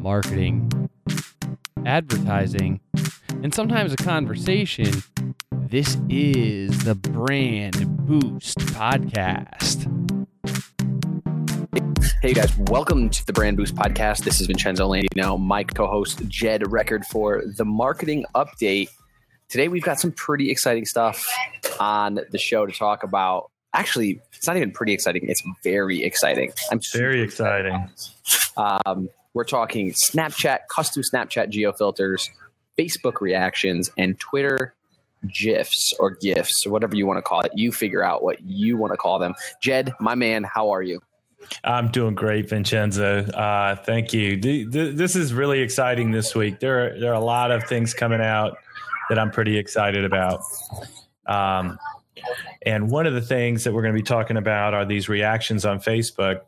marketing, advertising, and sometimes a conversation, this is the Brand Boost Podcast. Hey guys, welcome to the Brand Boost Podcast. This is Vincenzo Landino, my co-host Jed Record for the Marketing Update. Today we've got some pretty exciting stuff on the show to talk about. Actually, it's not even pretty exciting; it's very exciting. I'm very exciting. Um, we're talking Snapchat, custom Snapchat geo filters, Facebook reactions, and Twitter GIFs or GIFs or whatever you want to call it. You figure out what you want to call them. Jed, my man, how are you? I'm doing great, Vincenzo. Uh, thank you. The, the, this is really exciting this week. There are, there are a lot of things coming out that I'm pretty excited about. Um, and one of the things that we're going to be talking about are these reactions on Facebook.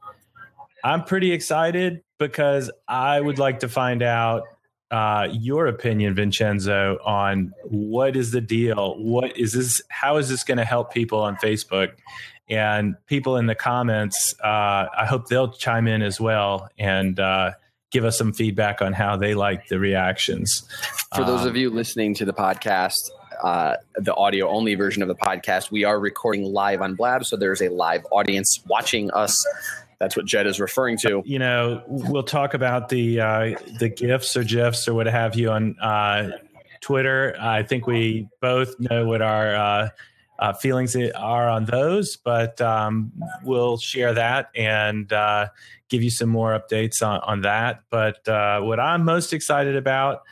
I'm pretty excited because I would like to find out uh, your opinion, Vincenzo, on what is the deal? What is this? How is this going to help people on Facebook? And people in the comments, uh, I hope they'll chime in as well and uh, give us some feedback on how they like the reactions. For those um, of you listening to the podcast, uh, the audio only version of the podcast, we are recording live on Blab, so there's a live audience watching us that's what Jed is referring to. You know, we'll talk about the uh, the gifs or gifs or what have you on uh, Twitter. I think we both know what our uh, uh feelings are on those, but um, we'll share that and uh, give you some more updates on, on that. But uh, what I'm most excited about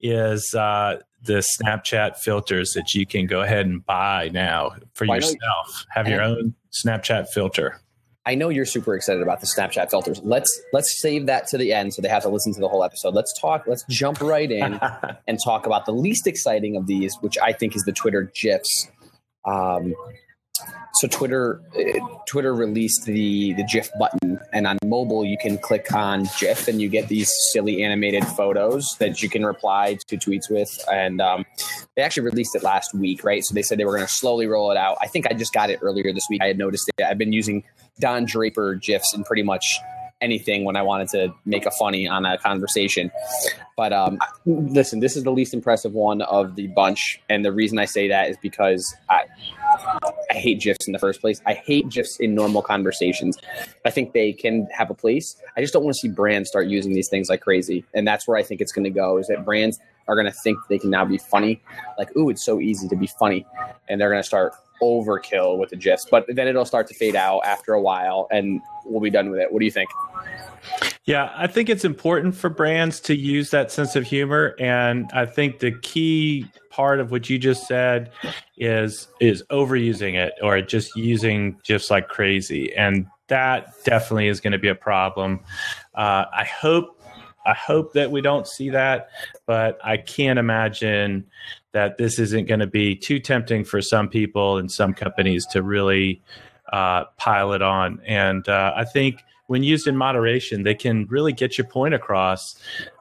is the Snapchat filters that you can go ahead and buy now for Why yourself. Have your own Snapchat filter. I know you're super excited about the Snapchat filters. Let's let's save that to the end so they have to listen to the whole episode. Let's talk. Let's jump right in and talk about the least exciting of these, which I think is the Twitter GIFs. Um, so Twitter uh, Twitter released the the GIF button, and on mobile you can click on GIF, and you get these silly animated photos that you can reply to tweets with. And um, they actually released it last week, right? So they said they were going to slowly roll it out. I think I just got it earlier this week. I had noticed it. I've been using Don Draper GIFs in pretty much anything when I wanted to make a funny on a conversation. But um, listen, this is the least impressive one of the bunch, and the reason I say that is because I, I hate GIFs in the first place. I hate GIFs in normal conversations. I think they can have a place. I just don't want to see brands start using these things like crazy, and that's where I think it's going to go. Is that brands are going to think they can now be funny, like, ooh, it's so easy to be funny, and they're going to start overkill with the GIFs. But then it'll start to fade out after a while, and we'll be done with it. What do you think? Yeah, I think it's important for brands to use that sense of humor, and I think the key part of what you just said is is overusing it or just using gifs like crazy, and that definitely is going to be a problem. Uh, I hope I hope that we don't see that, but I can't imagine that this isn't going to be too tempting for some people and some companies to really uh, pile it on. And uh, I think when used in moderation, they can really get your point across.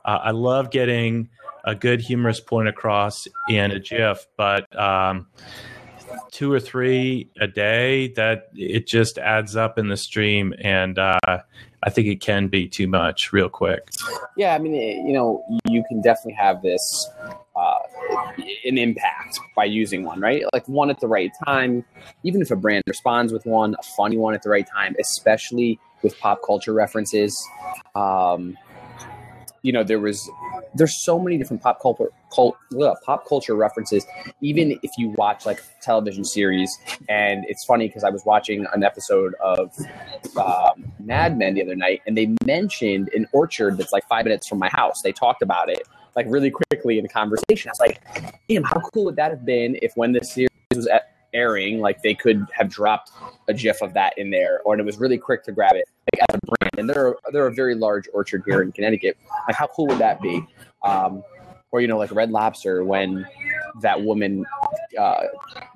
Uh, I love getting a good humorous point across in a GIF, but um, two or three a day, that it just adds up in the stream, and uh, I think it can be too much real quick. Yeah, I mean, you know, you can definitely have this uh, an impact by using one, right? Like one at the right time. Even if a brand responds with one, a funny one at the right time, especially with pop culture references. Um, you know, there was there's so many different pop culture cult, pop culture references. Even if you watch like television series, and it's funny because I was watching an episode of um, Mad Men the other night, and they mentioned an orchard that's like five minutes from my house. They talked about it like really quickly in a conversation. I was like, "Damn, how cool would that have been if when this series was at, airing, like they could have dropped a GIF of that in there, or it was really quick to grab it like, as a brand. And they're they're a very large orchard here in Connecticut. Like, how cool would that be? Um, or you know, like Red Lobster when that woman uh,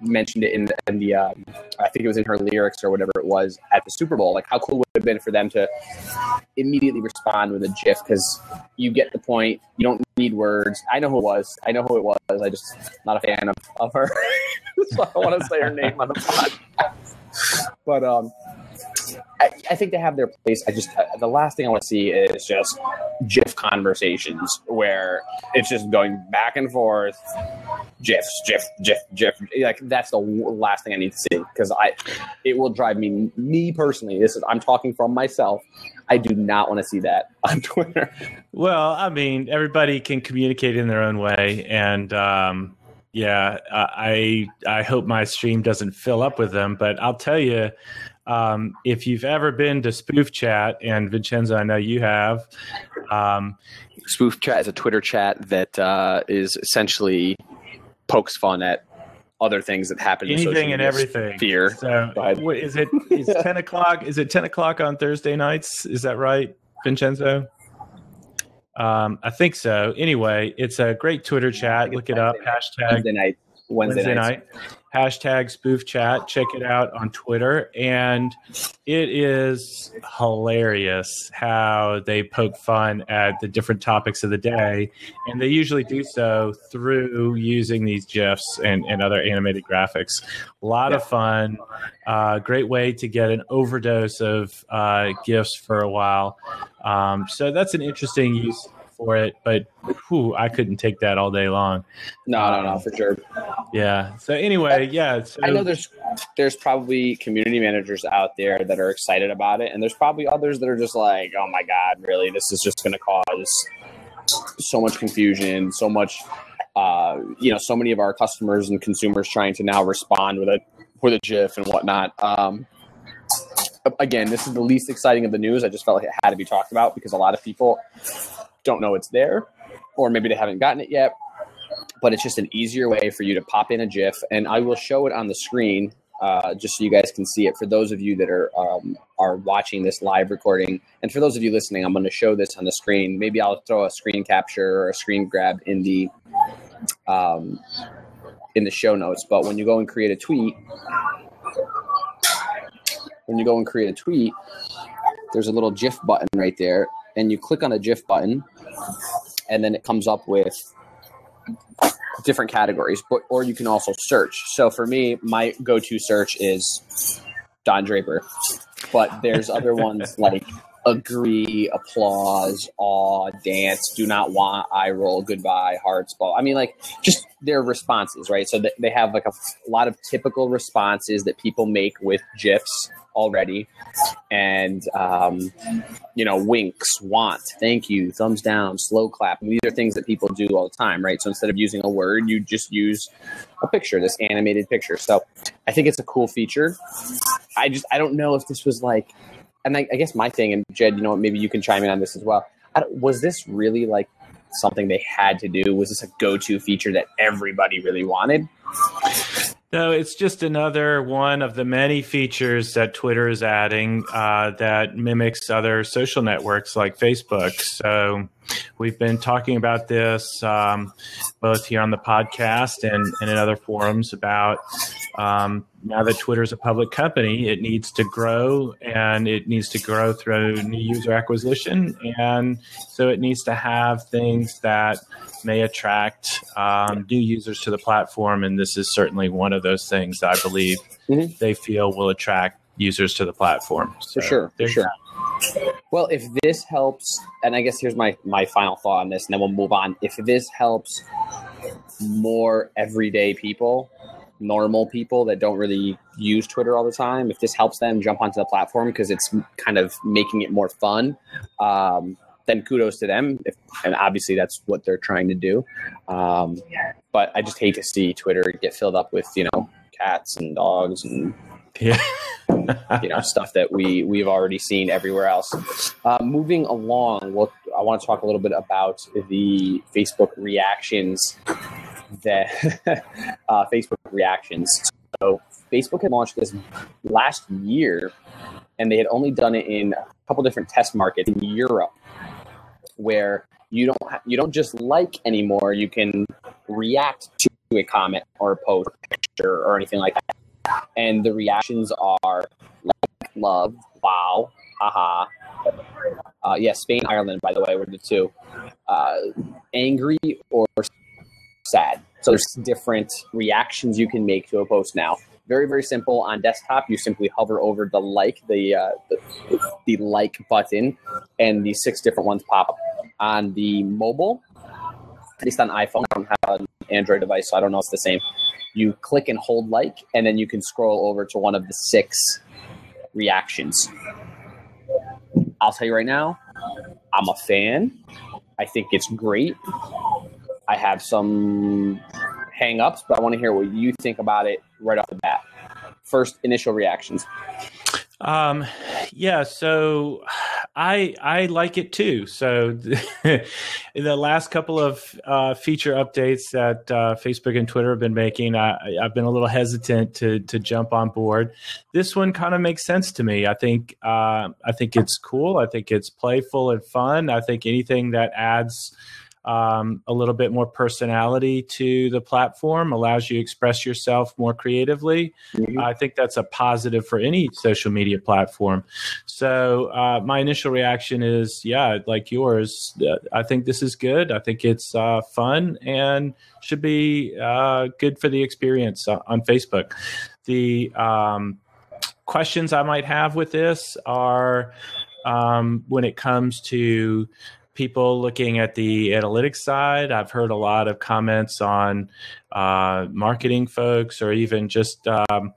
mentioned it in, the, in the um, I think it was in her lyrics or whatever it was at the Super Bowl. Like, how cool would it have been for them to immediately respond with a GIF? Because you get the point. You don't need words. I know who it was. I know who it was. I just not a fan of, of her. so I want to say her name on the podcast. But um, I, I think they have their place. I just uh, the last thing I want to see is just GIF conversations where it's just going back and forth, GIFs, GIF, GIF, GIF. Like that's the last thing I need to see because I, it will drive me, me personally. This is I'm talking from myself. I do not want to see that on Twitter. Well, I mean, everybody can communicate in their own way, and um, yeah, I I hope my stream doesn't fill up with them. But I'll tell you, um, if you've ever been to Spoof Chat, and Vincenzo, I know you have. Um, Spoof Chat is a Twitter chat that uh, is essentially pokes fun at other things that happen. Anything and everything. Fear. So, what, is it? Is ten o'clock? Is it ten o'clock on Thursday nights? Is that right, Vincenzo? Um, I think so. Anyway, it's a great Twitter chat. Look it up. Hashtag Wednesday night. Wednesday, Wednesday night. Hashtag spoof chat. Check it out on Twitter. And it is hilarious how they poke fun at the different topics of the day. And they usually do so through using these GIFs and, and other animated graphics. A lot yeah. of fun. Uh, great way to get an overdose of uh, GIFs for a while. Um, so that's an interesting use for it, but whew, I couldn't take that all day long. No, no, no, for sure. Yeah. So anyway, yeah. So, I know there's there's probably community managers out there that are excited about it, and there's probably others that are just like, oh my god, really? This is just going to cause so much confusion, so much. Uh, you know, so many of our customers and consumers trying to now respond with a with a GIF and whatnot. Um, again, this is the least exciting of the news. I just felt like it had to be talked about because a lot of people don't know it's there, or maybe they haven't gotten it yet. But it's just an easier way for you to pop in a GIF, and I will show it on the screen uh, just so you guys can see it. For those of you that are um, are watching this live recording, and for those of you listening, I'm going to show this on the screen. Maybe I'll throw a screen capture or a screen grab in the um, in the show notes. But when you go and create a tweet, when you go and create a tweet, there's a little GIF button right there, and you click on the GIF button, and then it comes up with different categories. But or you can also search. So for me, my go-to search is Don Draper, but there's other ones like agree, applause, awe, dance, do not want, eye roll, goodbye, hearts, ball. I mean, like just their responses, right? So they have like a, lot of typical responses that people make with GIFs already. And, um, you know, winks, want, thank you, thumbs down, slow clap. these are things that people do all the time, right? So instead of using a word, you just use a picture, this animated picture. So I think it's a cool feature. I just, I don't know if this was like, and I, I guess my thing, and Jed, you know, maybe you can chime in on this as well. was this really like something they had to do? Was this a go to feature that everybody really wanted? No, it's just another one of the many features that Twitter is adding uh, that mimics other social networks like Facebook. So we've been talking about this um, both here on the podcast and, and in other forums about um, now that Twitter is a public company, it needs to grow and it needs to grow through new user acquisition. And so it needs to have things that may attract um, new users to the platform. And this is certainly one of those things that I believe mm-hmm. they feel will attract users to the platform. So for sure. For sure. Well, if this helps, and I guess here's my, my final thought on this, and then we'll move on. If this helps more everyday people, normal people that don't really use Twitter all the time, if this helps them jump onto the platform because it's kind of making it more fun, um, then kudos to them. If, and obviously, that's what they're trying to do. Um, but I just hate to see Twitter get filled up with you know cats and dogs and yeah. you know stuff that we we've already seen everywhere else. Uh, moving along, I want to talk a little bit about the Facebook reactions that uh, Facebook reactions. So Facebook had launched this last year, and they had only done it in a couple different test markets in Europe where you don't ha- you don't just like anymore. You can react to a comment or a post, or picture, or anything like that. And the reactions are like love, wow, haha. Uh, yeah, Spain, Ireland, by the way, were the two. Uh, angry or sad. So there's different reactions you can make to a post now. Very, very simple. On desktop, you simply hover over the like, the, uh, the, the like button, and the six different ones pop up. On the mobile, at least on iPhone, I don't have Android device, so I don't know if it's the same. You click and hold like, and then you can scroll over to one of the six reactions. I'll tell you right now, I'm a fan. I think it's great. I have some hang-ups, but I want to hear what you think about it right off the bat. First initial reactions. Um, yeah, so I I like it too. So the last couple of uh, feature updates that uh, Facebook and Twitter have been making, I, have been a little hesitant to to jump on board. This one kind of makes sense to me. I think uh, I think it's cool. I think it's playful and fun. I think anything that adds um, a little bit more personality to the platform, allows you to express yourself more creatively. Mm-hmm. I think that's a positive for any social media platform. So, uh, my initial reaction is, yeah, like yours. Uh, I think this is good. I think it's uh, fun and should be uh, good for the experience on Facebook. The um, questions I might have with this are um, when it comes to people looking at the analytics side. I've heard a lot of comments on uh, marketing folks or even just um,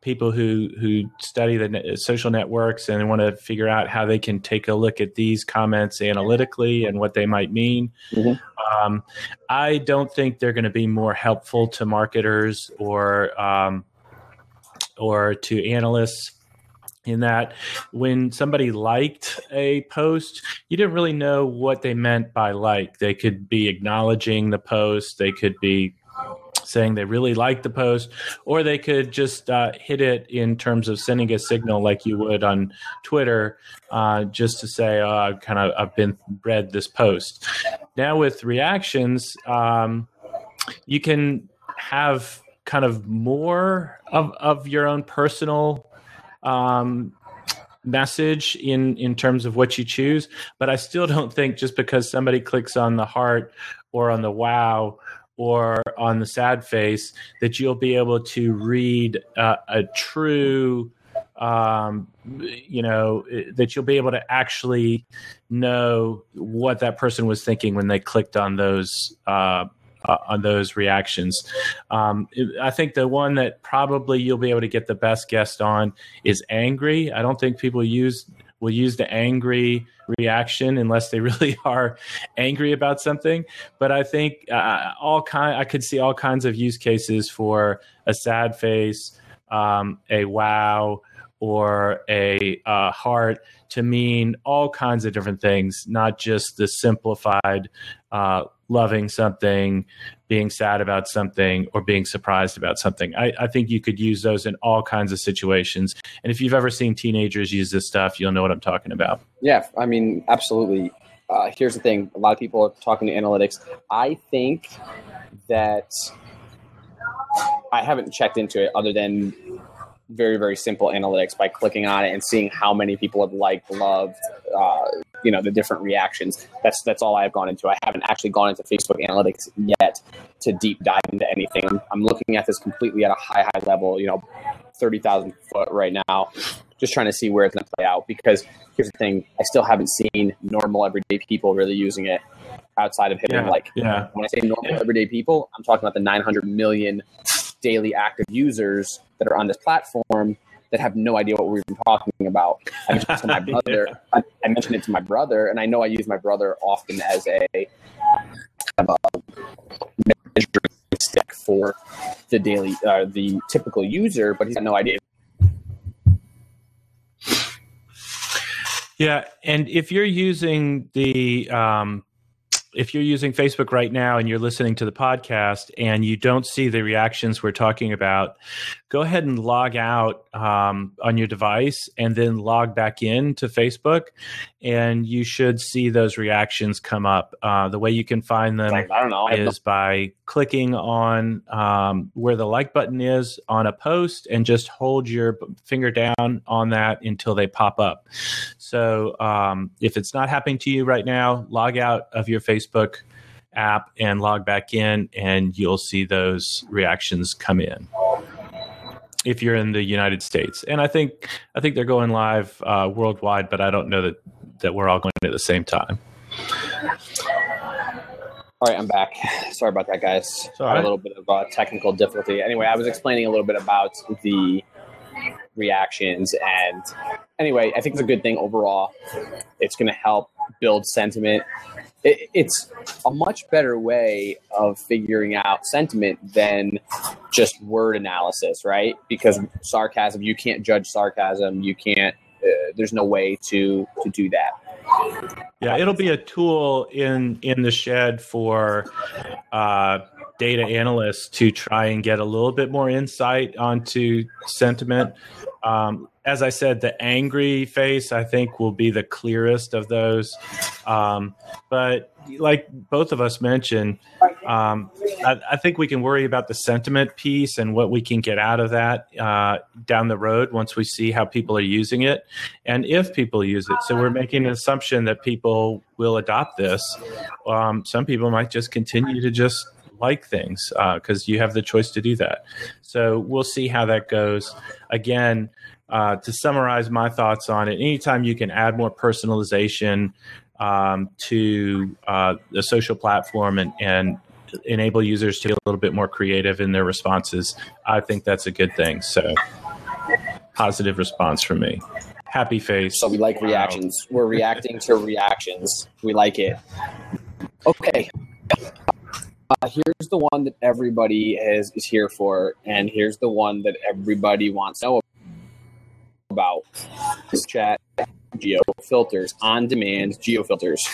people who who study the social networks and want to figure out how they can take a look at these comments analytically and what they might mean. Mm-hmm. Um, I don't think they're going to be more helpful to marketers or um, or to analysts in that when somebody liked a post, you didn't really know what they meant by like. They could be acknowledging the post, they could be saying they really liked the post, or they could just uh, hit it in terms of sending a signal like you would on Twitter, uh, just to say, oh, I've kind of I've been read this post. Now with reactions, um, you can have kind of more of, of your own personal um, message in in terms of what you choose but i still don't think just because somebody clicks on the heart or on the wow or on the sad face that you'll be able to read uh, a true um, you know that you'll be able to actually know what that person was thinking when they clicked on those uh, uh, on those reactions. Um, I think the one that probably you'll be able to get the best guest on is angry. I don't think people use will use the angry reaction unless they really are angry about something. But I think uh, all kind I could see all kinds of use cases for a sad face, um, a wow, or a uh, heart to mean all kinds of different things, not just the simplified uh, loving something, being sad about something, or being surprised about something. I, I, think you could use those in all kinds of situations. And if you've ever seen teenagers use this stuff, you'll know what I'm talking about. Yeah, I mean, absolutely. Uh, here's the thing a lot of people are talking to analytics. I think that I haven't checked into it other than very very simple analytics by clicking on it and seeing how many people have liked loved uh, you know the different reactions. That's that's all i've gone into. I haven't actually gone into facebook analytics yet to deep dive into anything. I'm, I'm looking at this completely at a high high level you know 30000 foot right now just trying to see where it's going to play out. Because here's the thing i still haven't seen normal everyday people really using it outside of hitting yeah, like yeah. when i say normal yeah. everyday people i'm talking about the 900 million daily active users that are on this platform that have no idea what we're even talking about. I mentioned it to my brother. yeah. I, mentioned it to my brother, and I know I use my brother often as a, kind of a measuring stick for the daily, uh, the typical user, but he's got no idea. Yeah, and if you're using the um, if you're using Facebook right now and you're listening to the podcast and you don't see the reactions we're talking about, go ahead and log out um, on your device and then log back in to Facebook, and you should see those reactions come up. Uh, the way you can find them like, I don't know, is by clicking on um, where the like button is on a post and just hold your finger down on that until they pop up. So um, if it's not happening to you right now, log out of your Facebook app and log back in, and you'll see those reactions come in if you're in the United States. And I think I think they're going live uh, worldwide, but I don't know that that we're all going at the same time. All right, I'm back. Sorry about that, guys. right. a little bit of uh, technical difficulty. Anyway, I was explaining a little bit about the reactions, and anyway, I think it's a good thing overall. It's going to help build sentiment. It, it's a much better way of figuring out sentiment than just word analysis, right? Because sarcasm, you can't judge sarcasm. You can't. Uh, there's no way to to do that. Yeah, it'll be a tool in in the shed for uh, data analysts to try and get a little bit more insight onto sentiment. Um, as I said, the angry face I think will be the clearest of those. Um, but like both of us mentioned, um, I, I think we can worry about the sentiment piece and what we can get out of that uh, down the road once we see how people are using it and if people use it. So we're making an assumption that people will adopt this. Um, some people might just continue to just like things because you have the choice to do that. So we'll see how that goes. Again, uh, to summarize my thoughts on it, anytime you can add more personalization um, to uh, the social platform and, and enable users to be a little bit more creative in their responses, I think that's a good thing. So positive response from me. Happy face. So we like Wow. reactions. We're reacting to reactions. We like it. Okay. Uh, here's the one that everybody is, is here for, and here's the one that everybody wants to know about. Snapchat geo filters, on demand geo filters.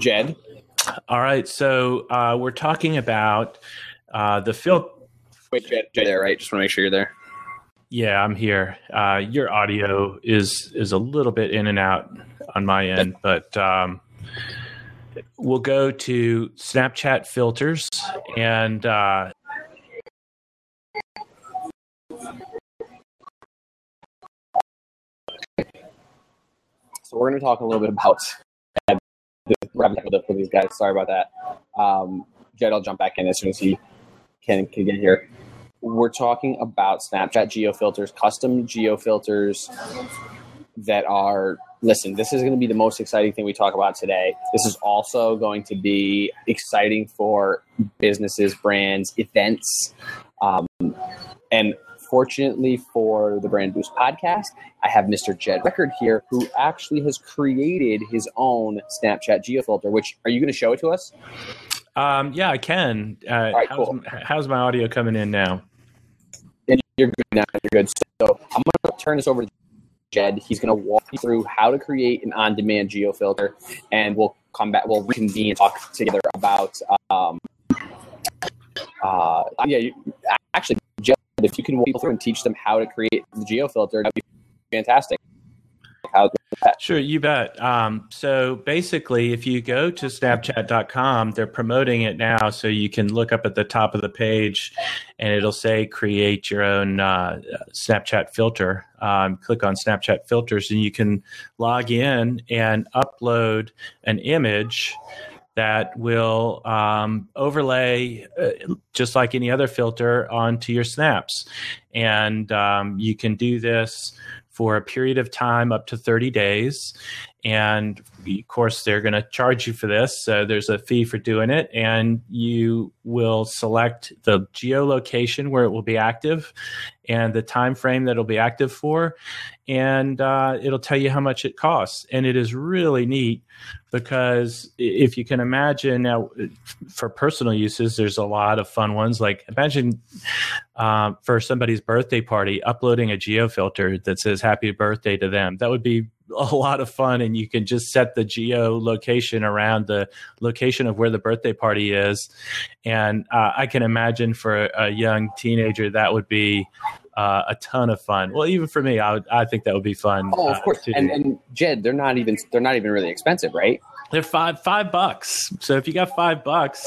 Jed, All right, so uh, we're talking about uh, the filter. wait, Jed, Jed, there, right? Just want to make sure you're there. Yeah, I'm here. Uh, your audio is is a little bit in and out on my end, but um, we'll go to Snapchat filters and uh, So we're going to talk a little bit about having these guys. Sorry about that. Um, Jed, I'll jump back in as soon as he can, can get here. We're talking about Snapchat geo filters, custom geo filters that are. Listen, this is going to be the most exciting thing we talk about today. This is also going to be exciting for businesses, brands, events, um, and fortunately for the Brand Boost podcast, I have Mr. Jed Record here, who actually has created his own Snapchat geofilter. Which are you going to show it to us? um, yeah, I can. Uh, right, how's, cool. how's my audio coming in now? And you're good now. You're good. So I'm going to turn this over to Jed. He's going to walk you through how to create an on-demand geo filter, and we'll come back. We'll reconvene and talk together about. Um, uh, yeah, you, actually, Jed, if you can walk people through and teach them how to create the geo filter, that'd be fantastic. How, Sure, you bet. Um, so basically, if you go to Snapchat.com, they're promoting it now. So you can look up at the top of the page and it'll say create your own uh, Snapchat filter. Um, click on Snapchat filters and you can log in and upload an image that will um, overlay uh, just like any other filter onto your snaps. And um, you can do this for a period of time up to 30 days. And of course, they're going to charge you for this. So there's a fee for doing it. And you will select the geolocation where it will be active and the time frame that it'll be active for. And uh, it'll tell you how much it costs. And it is really neat because if you can imagine now for personal uses, there's a lot of fun ones. Like imagine uh, for somebody's birthday party, uploading a geo filter that says happy birthday to them. That would be a lot of fun and you can just set the geo location around the location of where the birthday party is and uh, i can imagine for a young teenager that would be uh, a ton of fun well even for me i, would, I think that would be fun Oh, of uh, course. And, and Jed, they're not even they're not even really expensive, right? they're five five bucks so if you got five bucks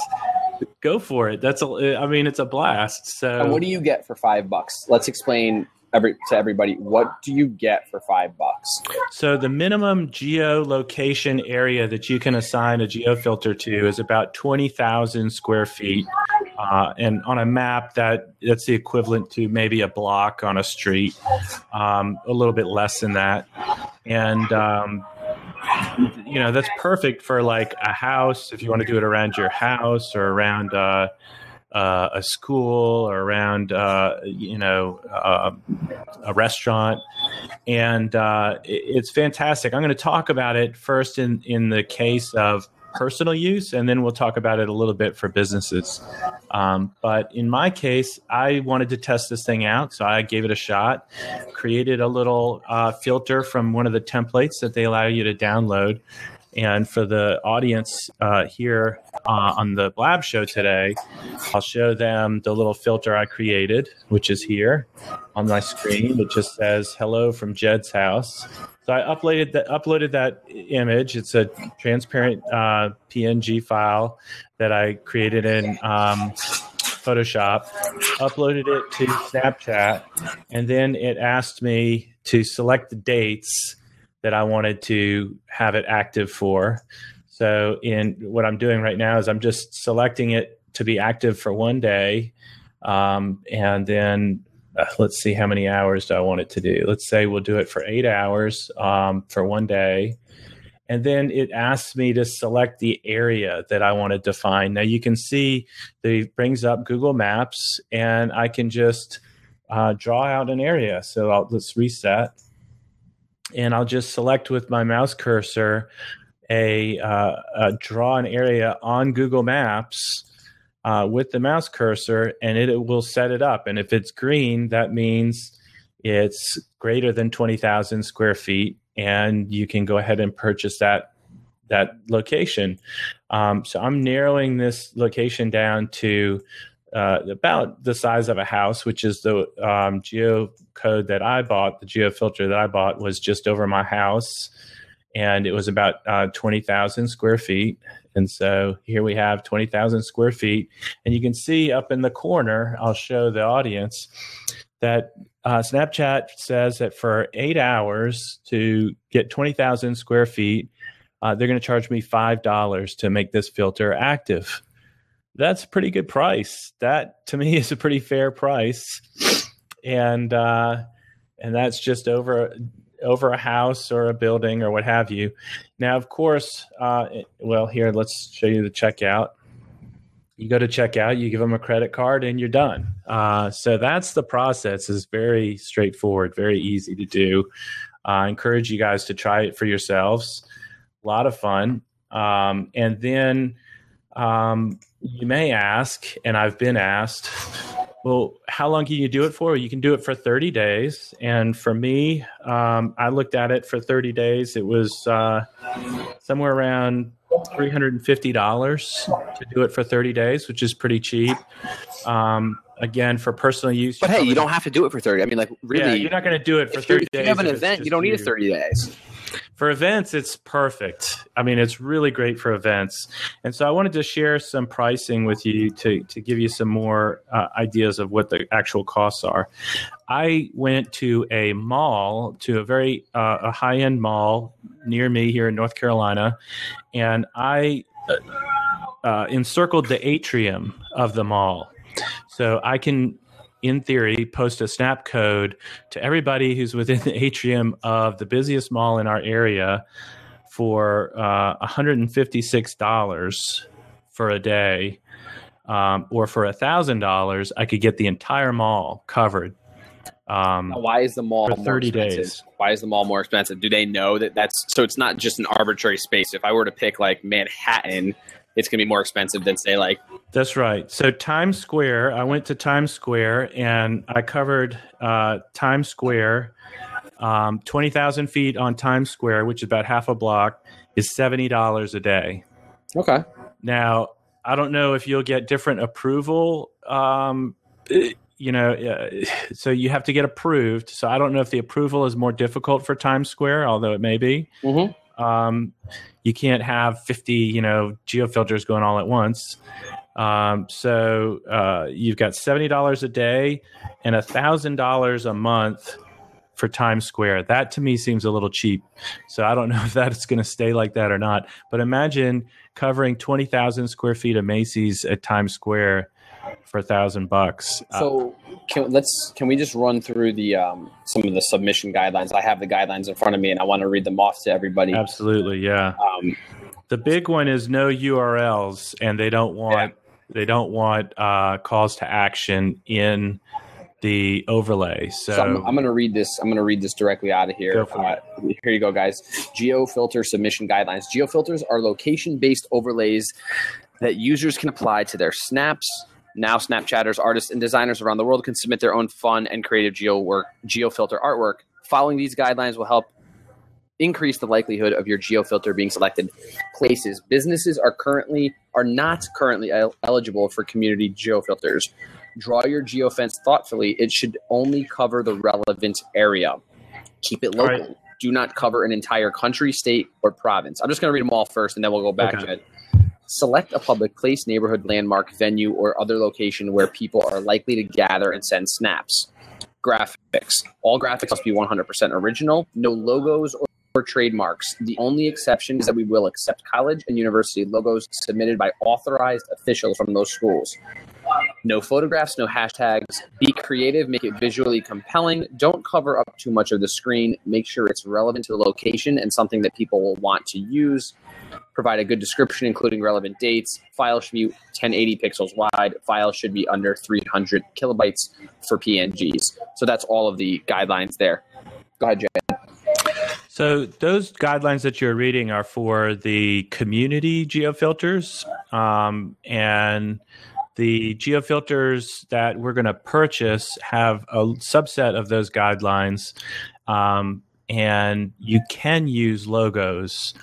go for it that's a i mean it's a blast so And what do you get for five bucks? Let's explain every to everybody. What do you get for five bucks? So the minimum geolocation area that you can assign a geofilter to is about 20,000 square feet. Uh, and on a map, that that's the equivalent to maybe a block on a street, um, a little bit less than that. And um, you know that's perfect for like a house if you want to do it around your house or around uh, uh, a school or around uh, you know uh, a restaurant and uh, it's fantastic i'm going to talk about it first in in the case of personal use, and then we'll talk about it a little bit for businesses. Um, but in my case, I wanted to test this thing out, so I gave it a shot. Created a little uh, filter from one of the templates that they allow you to download. And for the audience uh, here uh, on the Blab show today, I'll show them the little filter I created, which is here on my screen. It just says "Hello from Jed's house," So I uploaded that uploaded that image. It's a transparent uh, PNG file that I created in um, Photoshop. Uploaded it to Snapchat, and then it asked me to select the dates that I wanted to have it active for. So in what I'm doing right now is I'm just selecting it to be active for one day, um, and then uh, let's see how many hours do I want it to do. Let's say we'll do it for eight hours um, for one day. And then it asks me to select the area that I want to define. Now you can see that it brings up Google Maps and I can just uh, draw out an area. So I'll, let's reset. And I'll just select with my mouse cursor a, uh, a draw an area on Google Maps uh, with the mouse cursor and it, it, will set it up. And if it's green, that means it's greater than 20,000 square feet and you can go ahead and purchase that that location. Um, so I'm narrowing this location down to uh, about the size of a house, which is the um, geo code that I bought. The geo filter that I bought was just over my house, and it was about uh, 20,000 square feet. And so here we have 20,000 square feet. And you can see up in the corner, I'll show the audience that uh, Snapchat says that for eight hours to get 20,000 square feet, uh, they're going to charge me $5 to make this filter active. That's a pretty good price. That to me is a pretty fair price. And, uh, and that's just over over a house or a building or what have you. Now, of course, uh, well, here, let's show you the checkout. You go to checkout, you give them a credit card, and you're done. Uh, so that's the process. is very straightforward, very easy to do. Uh, I encourage you guys to try it for yourselves. A lot of fun. Um, and then um, you may ask, and I've been asked, well, how long can you do it for? You can do it for 30 days. And for me, um, I looked at it for 30 days. It was uh, somewhere around $350 to do it for 30 days, which is pretty cheap. Um, again, for personal use. But hey, you don't have to do it for 30. I mean, like, really. Yeah, you're not going to do it for 30 days. If you have an event, you don't need 30 days for events, it's perfect. I mean, it's really great for events. And so I wanted to share some pricing with you to, to give you some more uh, ideas of what the actual costs are. I went to a mall, to a very uh, a high end mall near me here in North Carolina, and I uh, uh, encircled the atrium of the mall. So I can in theory, post a snap code to everybody who's within the atrium of the busiest mall in our area for uh, $156 for a day. Um, or for $1,000, I could get the entire mall covered. Um, now, why is the mall for 30 days? Why is the mall more expensive? Do they know that that's so it's not just an arbitrary space? If I were to pick like Manhattan, it's going to be more expensive than say like that's right. So times square i went to times square and i covered uh, times square um, 20000 feet on times square which is about half a block is $70 a day. Okay. Now i don't know if you'll get different approval um, you know uh, so you have to get approved. So i don't know if the approval is more difficult for times square although it may be. Mm-hmm. Um, you can't have 50, you know, geofilters going all at once. Um, so uh, you've got $70 a day and $1,000 a month for Times Square. That to me seems a little cheap. So I don't know if that's going to stay like that or not. But imagine covering 20,000 square feet of Macy's at Times Square for a thousand bucks. Uh, So can, let's can we just run through the um, some of the submission guidelines? I have the guidelines in front of me, and I want to read them off to everybody. absolutely, yeah. Um, The big one is no URLs, and they don't want they don't want uh, calls to action in the overlay. So, so I'm, I'm going to read this. I'm going to read this directly out of here. Uh, here you go, guys. GeoFilter submission guidelines. GeoFilters are location-based overlays that users can apply to their snaps. Now, Snapchatters, artists, and designers around the world can submit their own fun and creative geo work, GeoFilter artwork. Following these guidelines will help increase the likelihood of your geofilter being selected places. Businesses are currently are not currently el- eligible for community geofilters. Draw your geofence thoughtfully. It should only cover the relevant area. Keep it local. right. do not cover an entire country state or province. I'm just going to read them all first and then we'll go back Okay. to it select a public place neighborhood landmark venue or other location where people are likely to gather and send snaps graphics all graphics must be 100% original no logos or or trademarks. The only exception is that we will accept college and university logos submitted by authorized officials from those schools. No photographs, no hashtags. Be creative, make it visually compelling. Don't cover up too much of the screen. Make sure it's relevant to the location and something that people will want to use. Provide a good description, including relevant dates. File should be 1080 pixels wide. File should be under 300 kilobytes for PNGs. So that's all of the guidelines there. Go ahead, Jay. So those guidelines that you're reading are for the community geofilters, um, and the geofilters that we're going to purchase have a subset of those guidelines, um, and you can use logos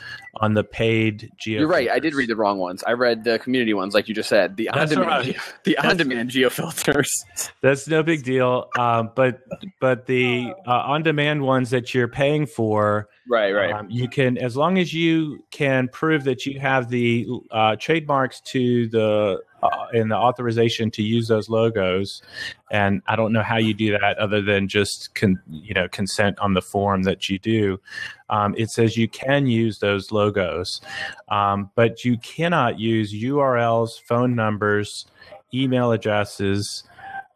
on the paid geofilters. You're right. I did read the wrong ones. I read the community ones, like you just said. The on-demand, all right. geo- the on-demand geofilters. That's no big deal. Um, but but the uh, on-demand ones that you're paying for, Right, right. Um, you can, as long as you can prove that you have the uh, trademarks to the uh, and the authorization to use those logos, and I don't know how you do that other than just con, you know consent on the form that you do. Um, it says you can use those logos, um, but you cannot use URLs, phone numbers, email addresses.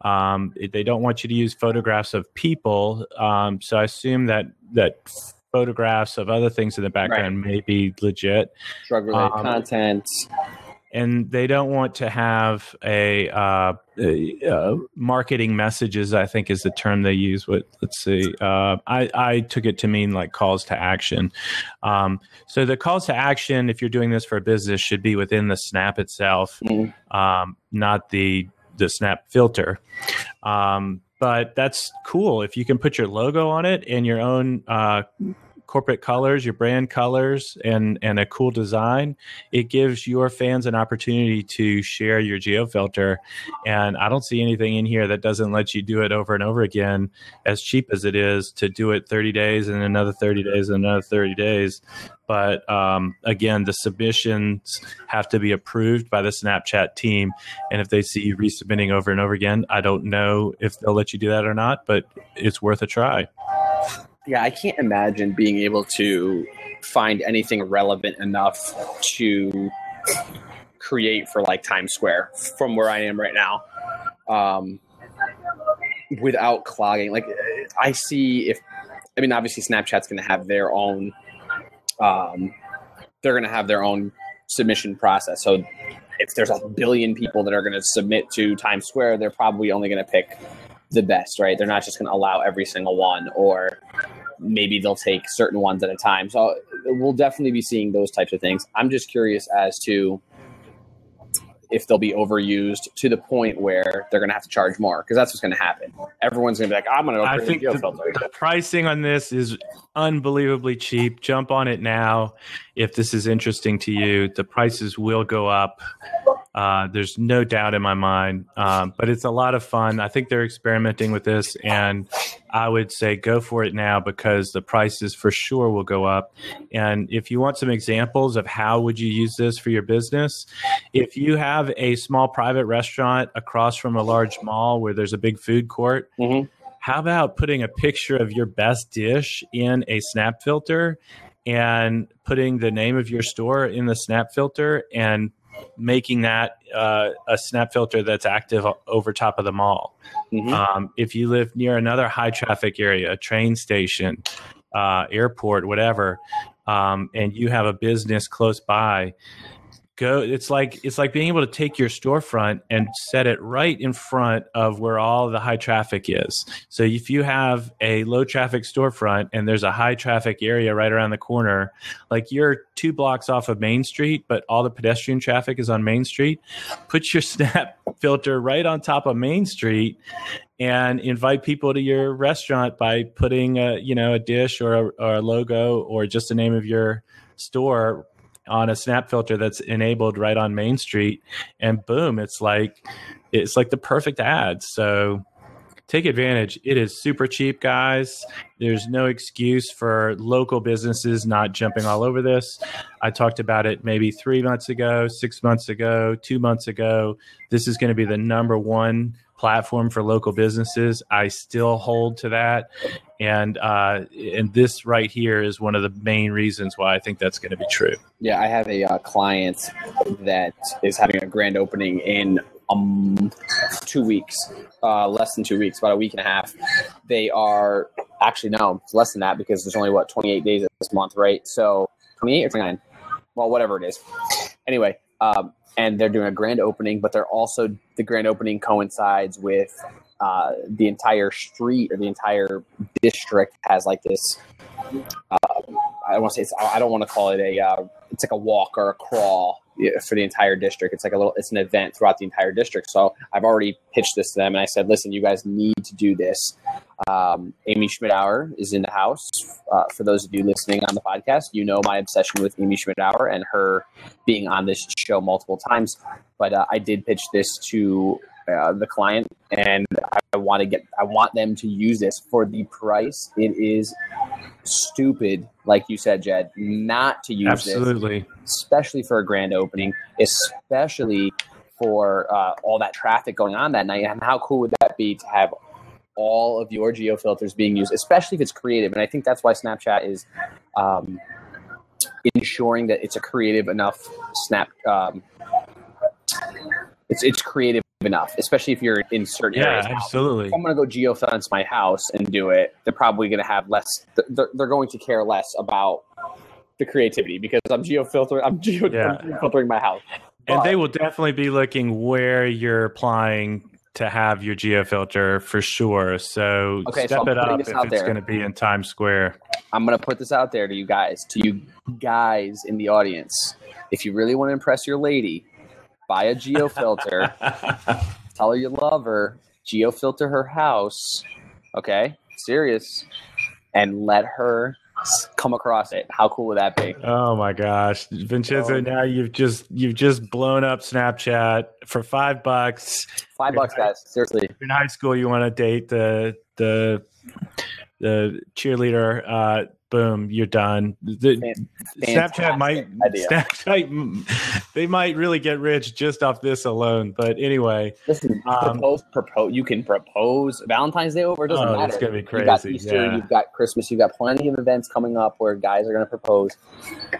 Um, they don't want you to use photographs of people. Um, so I assume that that photographs of other things in the background may be legit, Drug-related um, content. And they don't want to have a, uh, a, uh marketing messages. I think is the term they use. What let's see. Uh, I I took it to mean like calls to action. Um, so the calls to action, if you're doing this for a business, should be within the Snap itself, Mhm. um, not the the Snap filter. Um, but that's cool if you can put your logo on it and your own uh, corporate colors, your brand colors, and and a cool design. It gives your fans an opportunity to share your geofilter. And I don't see anything in here that doesn't let you do it over and over again, as cheap as it is to do it 30 days and another 30 days and another 30 days. But um, again, the submissions have to be approved by the Snapchat team. And if they see you resubmitting over and over again, I don't know if they'll let you do that or not, but it's worth a try. Yeah, I can't imagine being able to find anything relevant enough to create for like Times Square from where I am right now. Um, without clogging. Like I see if I mean obviously Snapchat's going to have their own um, they're going to have their own submission process. So if there's a billion people that are going to submit to Times Square, they're probably only going to pick the best, right? They're not just going to allow every single one, or maybe they'll take certain ones at a time. So we'll definitely be seeing those types of things. I'm just curious as to if they'll be overused to the point where they're going to have to charge more because that's what's going to happen. Everyone's going to be like, I'm going to I think the, the pricing on this is unbelievably cheap. Jump on it now if this is interesting to you. The prices will go up. Uh, there's no doubt in my mind, um, but it's a lot of fun. I think they're experimenting with this, and I would say go for it now because the prices for sure will go up. And if you want some examples of how would you use this for your business, if you have a small private restaurant across from a large mall where there's a big food court, Mhm. how about putting a picture of your best dish in a snap filter and putting the name of your store in the snap filter and making that uh, a snap filter that's active over top of the mall. Mhm. Um, if you live near another high traffic area, a train station, uh, airport, whatever, um, and you have a business close by, go. It's like it's like being able to take your storefront and set it right in front of where all the high traffic is. So if you have a low traffic storefront and there's a high traffic area right around the corner, like you're two blocks off of Main Street, but all the pedestrian traffic is on Main Street, put your snap filter right on top of Main Street and invite people to your restaurant by putting a you know a dish or a, or a logo or just the name of your store on a snap filter that's enabled right on Main Street and boom it's like it's like the perfect ad. So take advantage. It is super cheap guys. There's no excuse for local businesses not jumping all over this. I talked about it maybe three months ago six months ago two months ago. This is going to be the number one platform for local businesses. I still hold to that. And uh, and this right here is one of the main reasons why i think that's going to be true. Yeah, I have a uh, client that is having a grand opening in um two weeks, uh, less than two weeks, about a week and a half. They are actually no, it's less than that because there's only what 28 days this month, right? So 28 or 29, well, whatever it is. Anyway, um, and they're doing a grand opening, but they're also the grand opening coincides with uh, the entire street or the entire district has like this. Uh, I want to say it's, I don't want to call it a. Uh, it's like a walk or a crawl for the entire district. It's like a little. It's an event throughout the entire district. So I've already pitched this to them, and I said, "Listen, you guys need to do this." Um, Amy Schmittauer is in the house. Uh, for those of you listening on the podcast, you know my obsession with Amy Schmittauer and her being on this show multiple times. But uh, I did pitch this to uh, the client, and I want to get. I want them to use this for the price. It is stupid, like you said, Jed, not to use this absolutely especially for a grand opening, especially for uh, all that traffic going on that night. And how cool would that be to have all of your geo filters being used, especially if it's creative? And I think that's why Snapchat is um, ensuring that it's a creative enough snap. Um, it's it's creative enough, especially if you're in certain yeah areas. Absolutely if I'm going to go geofence my house and do it, they're probably going to have less. They're, they're going to care less about the creativity because I'm geofiltering. I'm geo Yeah. I'm geofiltering my house. And they will definitely be looking where you're applying to have your geofilter for sure. So Okay, step I'm it up if it's there. going to be in Times Square. I'm going to put this out there to you guys, to you guys in the audience. If you really want to impress your lady, buy a geofilter. tell her you love her. Geofilter her house. Okay, serious, and let her come across it. How cool would that be? oh my gosh, Vincenzo! Oh. Now you've just you've just blown up Snapchat for five bucks. Five bucks, guys. Seriously. in high school you want to date the the the cheerleader uh boom you're done the, snapchat might idea. snapchat they might really get rich just off this alone but anyway Listen, Um, propose, propose. You can propose Valentine's Day over. It doesn't Oh, matter. it's gonna be crazy. You've got Easter. yeah. You've got Christmas. You've got plenty of events coming up where guys are going to propose to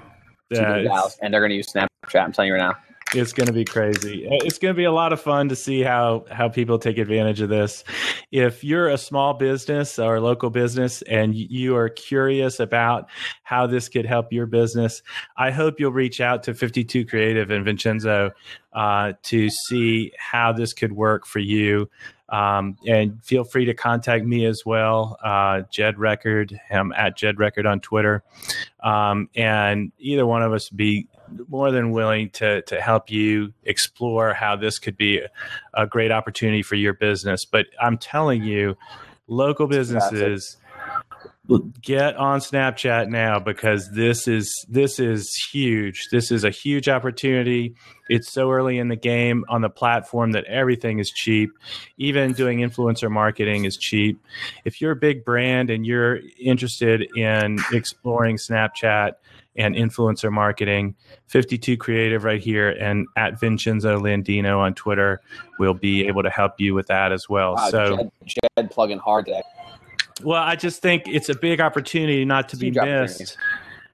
yeah, and they're going to use Snapchat. I'm telling you right now. It's going to be crazy. It's going to be a lot of fun to see how how people take advantage of this. If you're a small business or local business and you are curious about how this could help your business i hope you'll reach out to 52 creative and vincenzo uh, to see how this could work for you. Um, and feel free to contact me as well uh, jed record i'm at jed record on twitter. Um, and either one of us be more than willing to to help you explore how this could be a, great opportunity for your business. But I'm telling you, local businesses get on Snapchat now because this is this is huge. This is a huge opportunity. It's so early in the game on the platform that everything is cheap. Even doing influencer marketing is cheap. If you're a big brand and you're interested in exploring Snapchat and influencer marketing, 52 Creative right here and at Vincenzo Landino on Twitter We'll be able to help you with that as well. Wow, so Jed, Jed plugging hard today. well, I just think it's a big opportunity not to be Huge missed.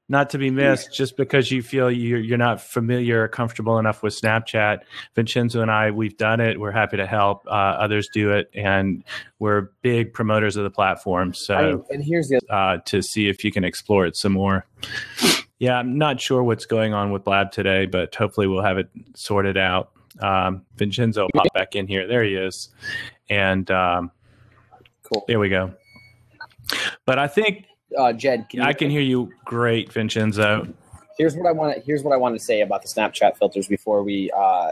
not to be missed just because you feel you're, you're not familiar or comfortable enough with Snapchat. Vincenzo and I, we've done it. We're happy to help. Uh, others do it, and we're big promoters of the platform. So, I mean, and here's the uh, to see if you can explore it some more. Yeah, I'm not sure what's going on with Blab today, but hopefully we'll have it sorted out. Um, Vincenzo pop back in here. There he is, and um, cool. there we go. But I think Uh, Jed, can you, I can hear you great, Vincenzo. here's what I want to here's what I want to say about the Snapchat filters before we uh,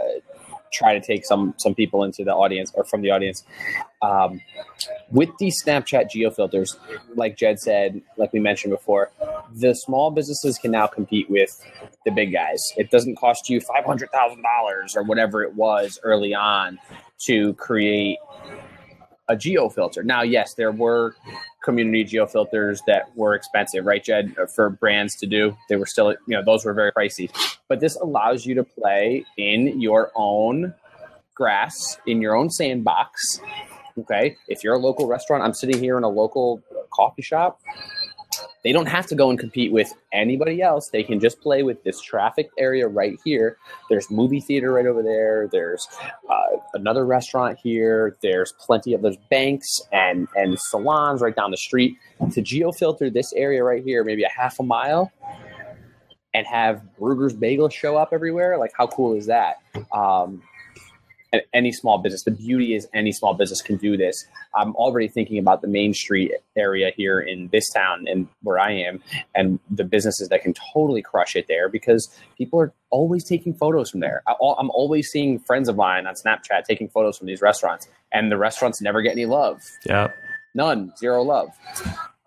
try to take some some people into the audience or from the audience. Um, with these Snapchat geo filters, like Jed said, like we mentioned before, the small businesses can now compete with the big guys. It doesn't cost you five hundred thousand dollars or whatever it was early on to create a geo filter. Now, yes, there were community geo filters that were expensive, right, Jed, for brands to do. They were still, you know, those were very pricey. But this allows you to play in your own grass, in your own sandbox. Okay. If you're a local restaurant, I'm sitting here in a local coffee shop. They don't have to go and compete with anybody else. They can just play with this traffic area right here. There's movie theater right over there. There's uh, another restaurant here. There's plenty of there's banks and and salons right down the street. To geofilter this area right here, maybe a half a mile, and have Bruegger's Bagel show up everywhere. Like, how cool is that? Um, any small business. The beauty is any small business can do this. I'm already thinking about the Main Street area here in this town and where I am, and the businesses that can totally crush it there because people are always taking photos from there. I, I'm always seeing friends of mine on Snapchat taking photos from these restaurants, and the restaurants never get any love. Yeah, None, zero love.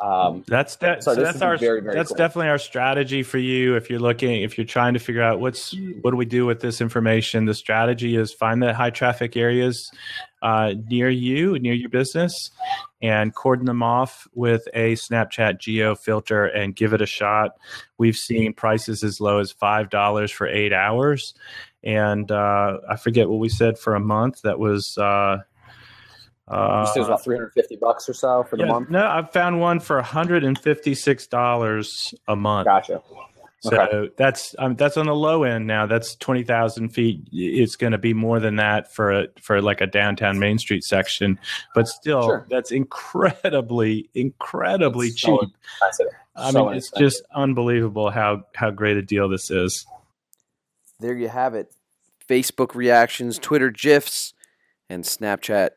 Um, that's that. So So, that's our very, very that's cool. definitely our strategy for you. If you're looking, if you're trying to figure out what's what do we do with this information, the strategy is find the high traffic areas uh, near you, near your business, and cordon them off with a Snapchat geo filter and give it a shot. We've seen prices as low as five dollars for eight hours, and uh, I forget what we said for a month. That was. Uh, you said it was about 350 bucks or so for the yeah, month. No, I found one for $156 a month. Gotcha. So Okay. that's um, that's on the low end now. That's twenty thousand feet. It's going to be more than that for a, for like a downtown Main Street section, but still, Sure. that's incredibly, incredibly So cheap. expensive. I so mean, it's just unbelievable how how great a deal this is. there you have it Facebook reactions, Twitter GIFs, and Snapchat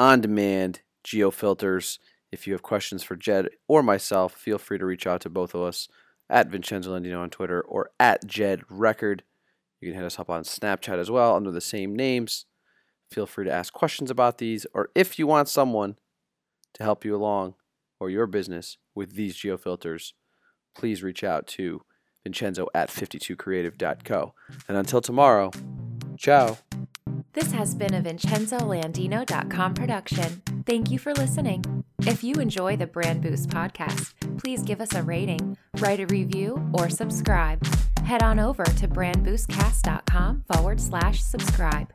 on demand geo filters. If you have questions for Jed or myself, feel free to reach out to both of us at Vincenzo Landino on Twitter or at Jed Record. You can hit us up on Snapchat as well under the same names. Feel free to ask questions about these, or if you want someone to help you along or your business with these geo filters, please reach out to Vincenzo at 52creative.co. And until tomorrow, ciao. This has been a VincenzoLandino.com production. Thank you for listening. If you enjoy the Brand Boost podcast, please give us a rating, write a review, or subscribe. Head on over to brandboostcast.com forward slash subscribe.